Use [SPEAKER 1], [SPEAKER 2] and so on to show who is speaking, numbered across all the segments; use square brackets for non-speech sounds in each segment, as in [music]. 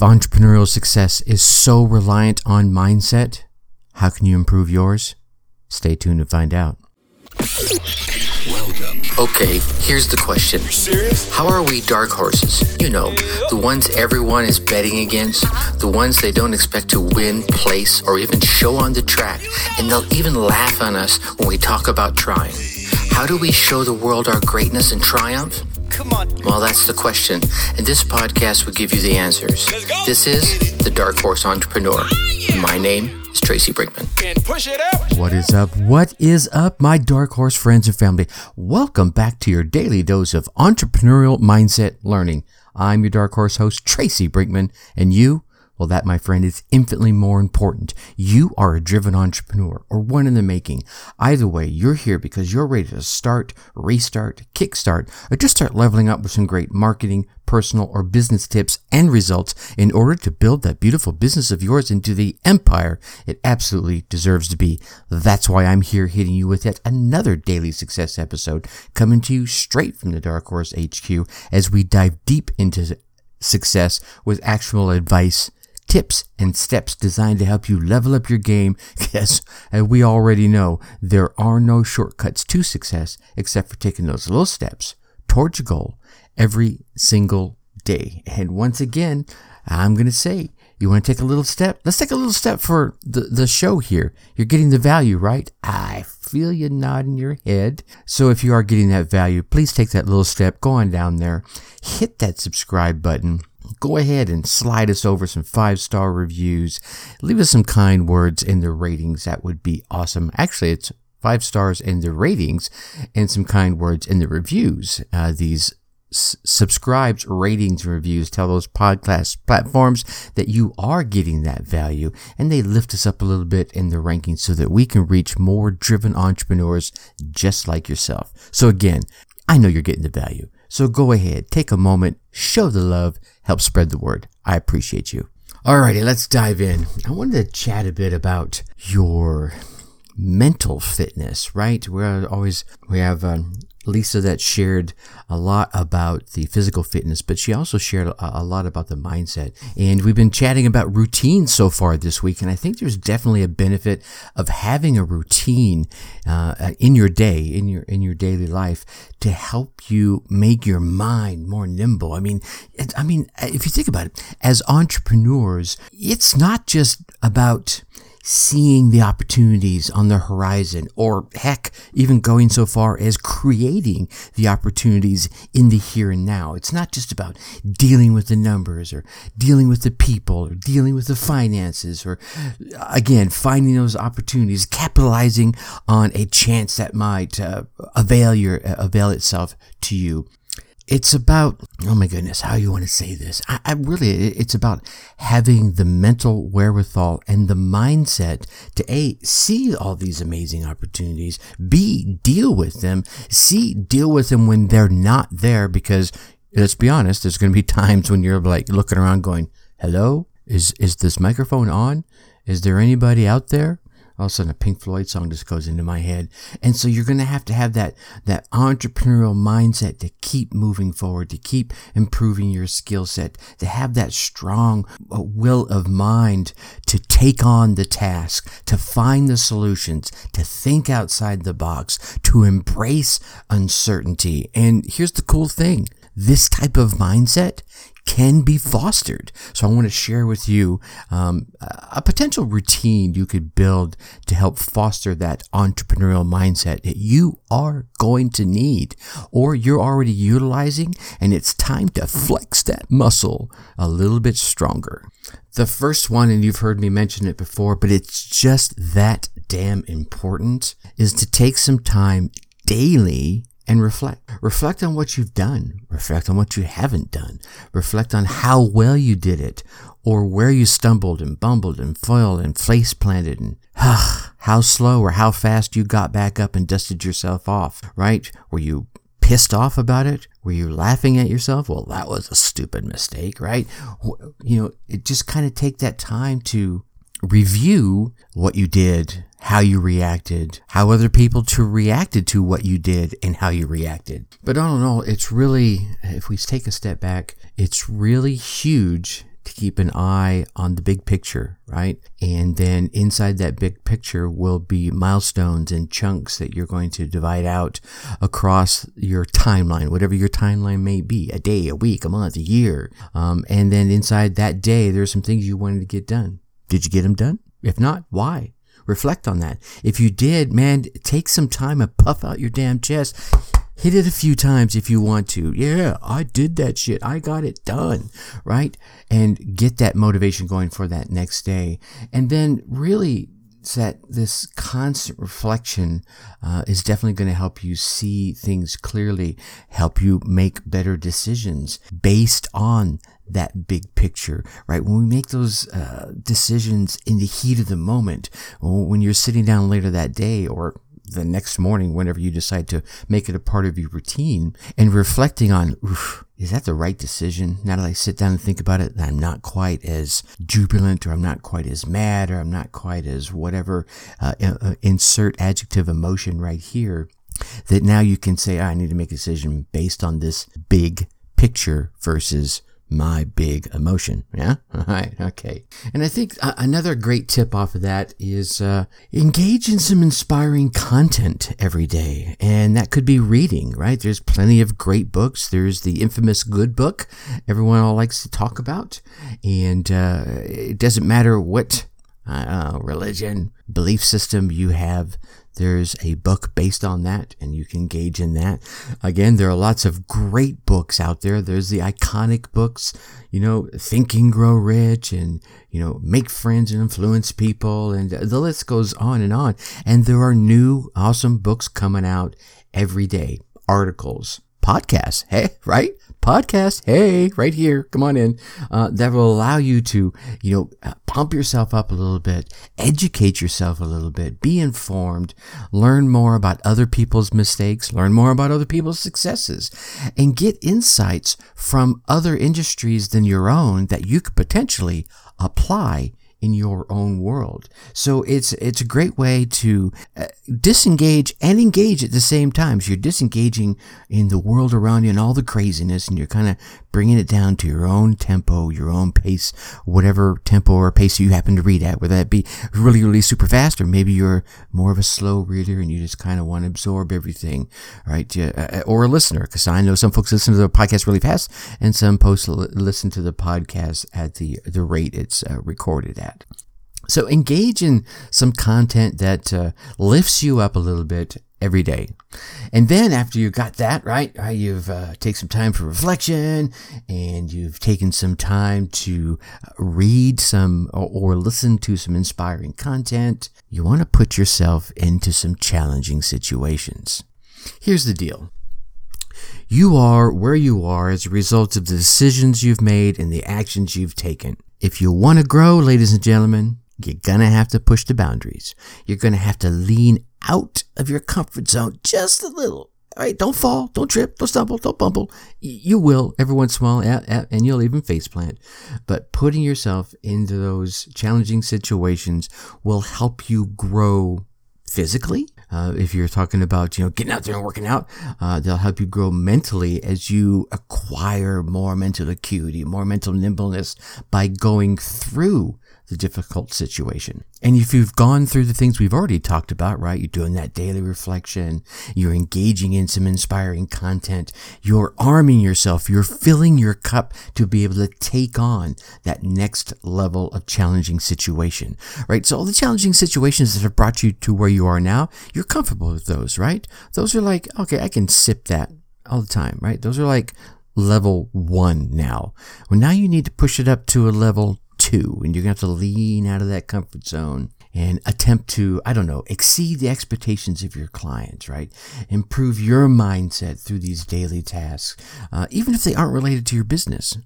[SPEAKER 1] If entrepreneurial success is so reliant on mindset, how can you improve yours? Stay tuned to find out.
[SPEAKER 2] Welcome.
[SPEAKER 3] Okay, here's the question. How are we dark horses? You know, the ones everyone is betting against, the ones they don't expect to win, place, or even show on the track, and they'll even laugh on us when we talk about trying. How do we show the world our greatness and triumph?
[SPEAKER 2] Come on.
[SPEAKER 3] Well, that's the question, and this podcast will give you the answers. This is The Dark Horse Entrepreneur. Ah, my name is Tracy Brinkmann.
[SPEAKER 2] And push it out.
[SPEAKER 1] What is up? What is up, my dark horse friends and family? Welcome back to your daily dose of entrepreneurial mindset learning. I'm your dark horse host, Tracy Brinkmann, and you, well, that, my friend, is infinitely more important. You are a driven entrepreneur or one in the making. Either way, you're here because you're ready to start, restart, kickstart, or just start leveling up with some great marketing, personal, or business tips and results in order to build that beautiful business of yours into the empire it absolutely deserves to be. That's why I'm here hitting you with yet another daily success episode coming to you straight from the Dark Horse HQ as we dive deep into success with actual advice tips and steps designed to help you level up your game. [laughs] Yes, as we already know, there are no shortcuts to success except for taking those little steps towards your goal every single day. And once again, I'm going to say, you want to take a little step? Let's take a little step for the, the show here. You're getting the value, right? I feel you nodding your head. So if you are getting that value, please take that little step. Go on down there, hit that subscribe button go ahead and slide us over some five star reviews. Leave us some kind words in the ratings. That would be awesome. Actually, it's five stars in the ratings and some kind words in the reviews. Uh, these s- subscribes, ratings, and reviews tell those podcast platforms that you are getting that value and they lift us up a little bit in the rankings so that we can reach more driven entrepreneurs just like yourself. So again, I know you're getting the value. So go ahead, take a moment, show the love, help spread the word. I appreciate you. Alrighty, let's dive in. I wanted to chat a bit about your mental fitness, right? We're always, we have um, Lisa that shared a lot about the physical fitness, but she also shared a, a, lot about the mindset. And we've been chatting about routines so far this week. And I think there's definitely a benefit of having a routine uh, in your day, in your in your daily life, to help you make your mind more nimble. I mean, I mean, if you think about it, as entrepreneurs, it's not just about seeing the opportunities on the horizon, or heck, even going so far as creating the opportunities in the here and now. It's not just about dealing with the numbers or dealing with the people or dealing with the finances or again, finding those opportunities, capitalizing on a chance that might uh, avail your, uh, avail itself to you it's about oh my goodness how you want to say this. I, I, really it's about having the mental wherewithal and the mindset to a see all these amazing opportunities b deal with them c deal with them when they're not there because let's be honest there's going to be [laughs] times when you're like looking around going hello? Is is this microphone on? Is there anybody out there all of a sudden a Pink Floyd song just goes into my head. And so you're going to have to have that, that entrepreneurial mindset to keep moving forward, to keep improving your skill set, to have that strong uh, will of mind to take on the task, to find the solutions, to think outside the box, to embrace uncertainty. And here's the cool thing. This type of mindset can be fostered. So I want to share with you um, a potential routine you could build to help foster that entrepreneurial mindset that you are going to need or you're already utilizing and it's time to flex that muscle a little bit stronger. The first one, and you've heard me mention it before, but it's just that damn important, is to take some time daily and reflect. Reflect on what you've done. Reflect on what you haven't done. Reflect on how well you did it or where you stumbled and bumbled and foiled and face planted and [sighs] how slow or how fast you got back up and dusted yourself off, right? Were you pissed off about it? Were you laughing at yourself? Well, that was a stupid mistake, right? You know, it just kind of take that time to review what you did, how you reacted, how other people to reacted to what you did and how you reacted. But all in all, it's really, if we take a step back, it's really huge to keep an eye on the big picture, right? And then inside that big picture will be milestones and chunks that you're going to divide out across your timeline, whatever your timeline may be a day, a week, a month, a year. Um, and then inside that day, there's some things you wanted to get done. Did you get them done? If not, why? Reflect on that. If you did, man, take some time and puff out your damn chest Hit it a few times if you want to. Yeah, I did that shit. I got it done. Right? And get that motivation going for that next day. And then really that this constant reflection uh, is definitely going to help you see things clearly, help you make better decisions based on that big picture, right? When we make those uh, decisions in the heat of the moment, when you're sitting down later that day or the next morning whenever you decide to make it a part of your routine and reflecting on, is that the right decision? Now that I sit down and think about it, I'm not quite as jubilant or I'm not quite as mad or I'm not quite as whatever, uh, uh, insert adjective emotion right here that now you can say, I need to make a decision based on this big picture versus my big emotion. Yeah. [laughs] All right. Okay. And I think another great tip off of that is uh, engage in some inspiring content every day. And that could be reading, right? There's plenty of great books. There's the infamous good book everyone all likes to talk about. And uh, it doesn't matter what uh, religion, belief system you have. There's a book based on that, and you can engage in that. Again, there are lots of great books out there. There's the iconic books, you know, Think and Grow Rich, and, you know, Make Friends and Influence People, and the list goes on and on. And there are new awesome books coming out every day, articles, podcasts. Hey, right? Podcast. Hey, right here. Come on in. Uh, that will allow you to, you know, uh, pump yourself up a little bit, educate yourself a little bit, be informed, learn more about other people's mistakes, learn more about other people's successes, and get insights from other industries than your own that you could potentially apply in your own world. So it's it's a great way to uh, disengage and engage at the same time. So you're disengaging in the world around you and all the craziness, and you're kind of bringing it down to your own tempo, your own pace, whatever tempo or pace you happen to read at, whether that be really, really super fast, or maybe you're more of a slow reader and you just kind of want to absorb everything, right? Or a listener, because I know some folks listen to the podcast really fast, and some folks listen to the podcast at the the rate it's uh, recorded at. So engage in some content that uh, lifts you up a little bit every day. And then after you've got that, right, right you've uh, take some time for reflection and you've taken some time to read some or, or listen to some inspiring content. You want to put yourself into some challenging situations. Here's the deal. You are where you are as a result of the decisions you've made and the actions you've taken. If you want to grow, ladies and gentlemen, you're going to have to push the boundaries. You're going to have to lean out of your comfort zone just a little. All right, don't fall, don't trip, don't stumble, don't bumble. You will every once in a while, and you'll even face plant. But putting yourself into those challenging situations will help you grow physically. Uh, if you're talking about you know getting out there and working out, uh, they'll help you grow mentally as you acquire more mental acuity, more mental nimbleness by going through the difficult situation. And if you've gone through the things we've already talked about, right? You're doing that daily reflection. You're engaging in some inspiring content. You're arming yourself. You're filling your cup to be able to take on that next level of challenging situation, right? So all the challenging situations that have brought you to where you are now, you're comfortable with those, right? Those are like, okay, I can sip that all the time, right? Those are like level one now. Well, now you need to push it up to a level and you're to have to lean out of that comfort zone and attempt to, I don't know, exceed the expectations of your clients, right? Improve your mindset through these daily tasks, uh, even if they aren't related to your business.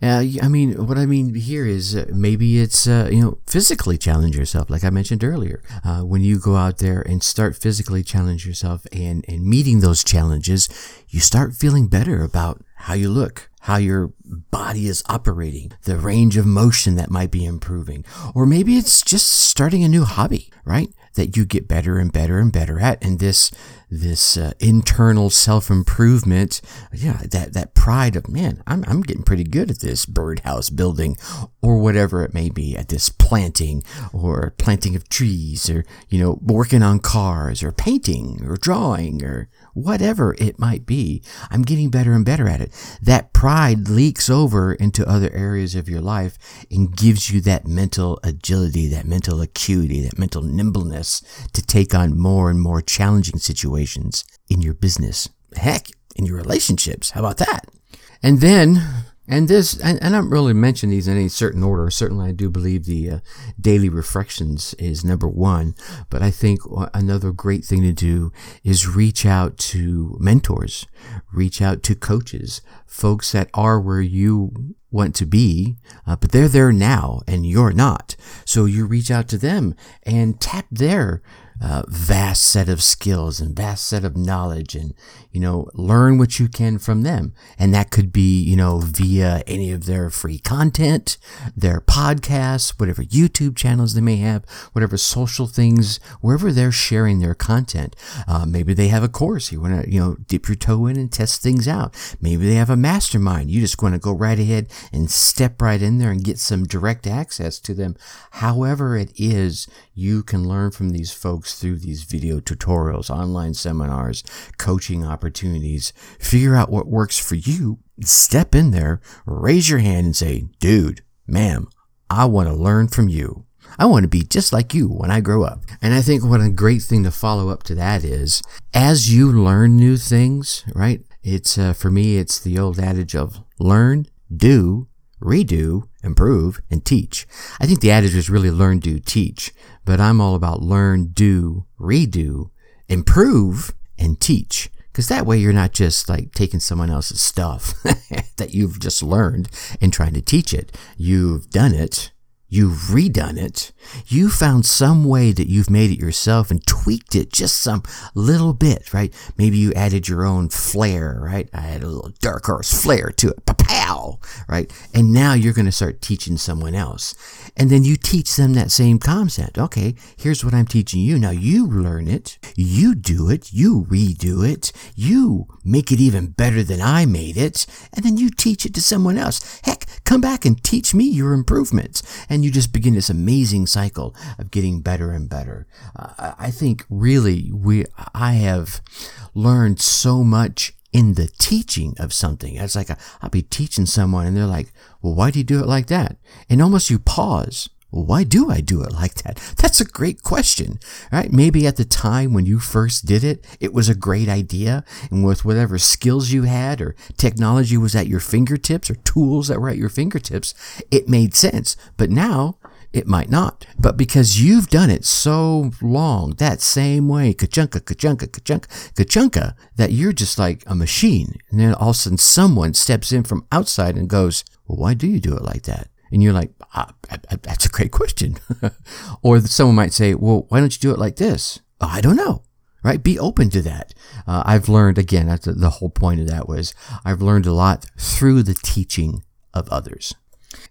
[SPEAKER 1] Uh, I mean, what I mean here is uh, maybe it's, uh, you know, physically challenge yourself, like I mentioned earlier. Uh, when you go out there and start physically challenge yourself and, and meeting those challenges, you start feeling better about how you look, how your body is operating, the range of motion that might be improving. Or maybe it's just starting a new hobby, right? that you get better and better and better at. And this, this uh, internal self improvement, yeah, that, that pride of, man, I'm, I'm getting pretty good at this birdhouse building or whatever it may be at this planting or planting of trees or, you know, working on cars or painting or drawing or whatever it might be. I'm getting better and better at it. That pride leaks over into other areas of your life and gives you that mental agility, that mental acuity, that mental nimbleness to take on more and more challenging situations in your business. Heck, in your relationships. How about that? And then and this, and, and I don't really mention these in any certain order. Certainly, I do believe the uh, daily reflections is number one. But I think another great thing to do is reach out to mentors, reach out to coaches, folks that are where you want to be, uh, but they're there now and you're not. So you reach out to them and tap their uh, vast set of skills and vast set of knowledge and you know learn what you can from them. And that could be you know via any of their free content their podcasts whatever youtube channels they may have whatever social things wherever they're sharing their content. Uh, maybe they have a course. You want to you know dip your toe in and test things out. Maybe they have a mastermind. You just want to go right ahead and step right in there and get some direct access to them. However it is you can learn from these folks through these video tutorials, online seminars, coaching opportunities. Figure out what works for you. Step in there, raise your hand and say, dude, ma'am, I want to learn from you. I want to be just like you when I grow up. And I think what a great thing to follow up to that is as you learn new things, right? It's, uh, for me, it's the old adage of learn, do, redo, improve, and teach. I think the adage is really learn, do, teach, but I'm all about learn, do, redo, improve, and teach. Because that way you're not just like taking someone else's stuff [laughs] that you've just learned and trying to teach it. You've done it You've redone it. You found some way that you've made it yourself and tweaked it just some little bit, right? Maybe you added your own flair, right? I had a little dark horse flair to it. Pow, right? And now you're going to start teaching someone else. And then you teach them that same concept. Okay, here's what I'm teaching you. Now you learn it. You do it. You redo it. You make it even better than I made it. And then you teach it to someone else. Heck, come back and teach me your improvements. And and you just begin this amazing cycle of getting better and better. Uh, I think really we, I have learned so much in the teaching of something. It's like I'll be teaching someone and they're like, well, why do you do it like that? And almost you pause why do I do it like that? That's a great question, right? Maybe at the time when you first did it, it was a great idea. And with whatever skills you had or technology was at your fingertips or tools that were at your fingertips, it made sense. But now it might not. But because you've done it so long, that same way, kachunka, kachunka, kachunka, kachunka, that you're just like a machine. And then all of a sudden someone steps in from outside and goes, well, why do you do it like that? And you're like, ah, that's a great question. [laughs] or someone might say, well, why don't you do it like this? Oh, I don't know. Right? Be open to that. Uh, I've learned, again, the whole point of that was I've learned a lot through the teaching of others.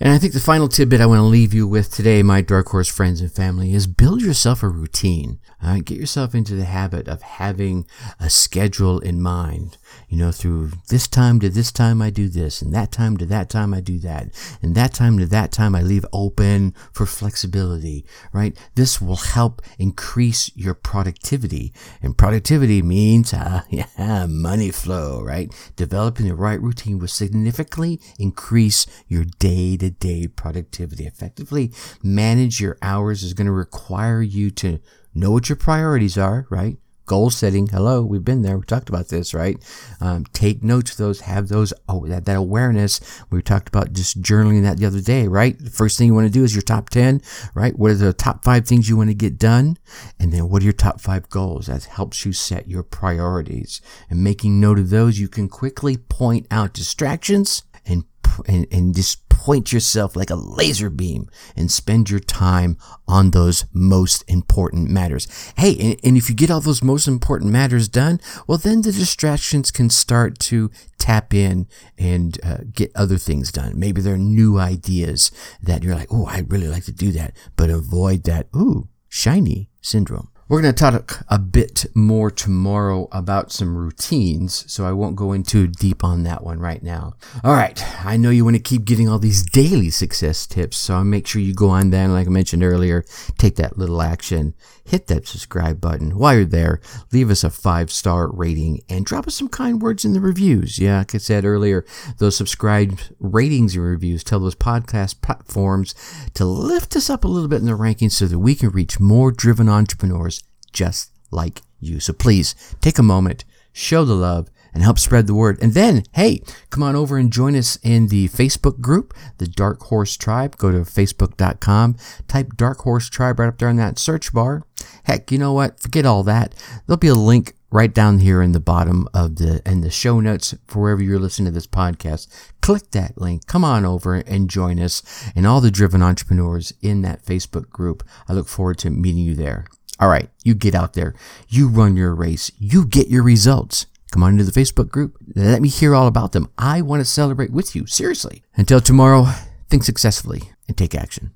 [SPEAKER 1] And I think the final tidbit I want to leave you with today, my Dark Horse friends and family, is build yourself a routine. Uh, get yourself into the habit of having a schedule in mind. You know, through this time to this time I do this, and that time to that time I do that, and that time to that time I leave open for flexibility, right? This will help increase your productivity. And productivity means, uh, [laughs] yeah, money flow, right? Developing the right routine will significantly increase your day to day productivity. Effectively manage your hours is going to require you to know what your priorities are, right? Goal setting. Hello, we've been there. We talked about this, right? Um, take notes of those. Have those. Oh, that, that awareness. We talked about just journaling that the other day, right? The first thing you want to do is your top ten, right? What are the top five things you want to get done, and then what are your top five goals? That helps you set your priorities. And making note of those, you can quickly point out distractions and and, and just point yourself like a laser beam and spend your time on those most important matters. Hey, and, and if you get all those most important matters done, well, then the distractions can start to tap in and uh, get other things done. Maybe there are new ideas that you're like, oh, I'd really like to do that, but avoid that. Ooh, shiny syndrome. We're going to talk a bit more tomorrow about some routines, so I won't go into deep on that one right now. All right, I know you want to keep getting all these daily success tips, so I'll make sure you go on there, like I mentioned earlier, take that little action, hit that subscribe button. While you're there, leave us a five star rating and drop us some kind words in the reviews. Yeah, like I said earlier, those subscribe ratings and reviews tell those podcast platforms to lift us up a little bit in the rankings so that we can reach more driven entrepreneurs just like you. So please take a moment, show the love, and help spread the word. And then, hey, come on over and join us in the Facebook group, the Dark Horse Tribe. Go to facebook.com, type Dark Horse Tribe right up there in that search bar. Heck, you know what? Forget all that. There'll be a link right down here in the bottom of the in the show notes for wherever you're listening to this podcast. Click that link. Come on over and join us and all the driven entrepreneurs in that Facebook group. I look forward to meeting you there. All right, you get out there, you run your race, you get your results. Come on into the Facebook group. Let me hear all about them. I want to celebrate with you. Seriously. Until tomorrow, think successfully and take action.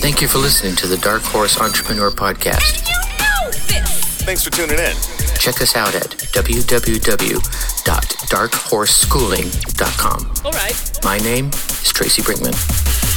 [SPEAKER 3] Thank you for listening to the Dark Horse Entrepreneur Podcast.
[SPEAKER 2] You know Thanks for tuning in.
[SPEAKER 3] Check us out at www.darkhorseschooling.com.
[SPEAKER 4] All right.
[SPEAKER 3] My name is Tracy Brinkmann.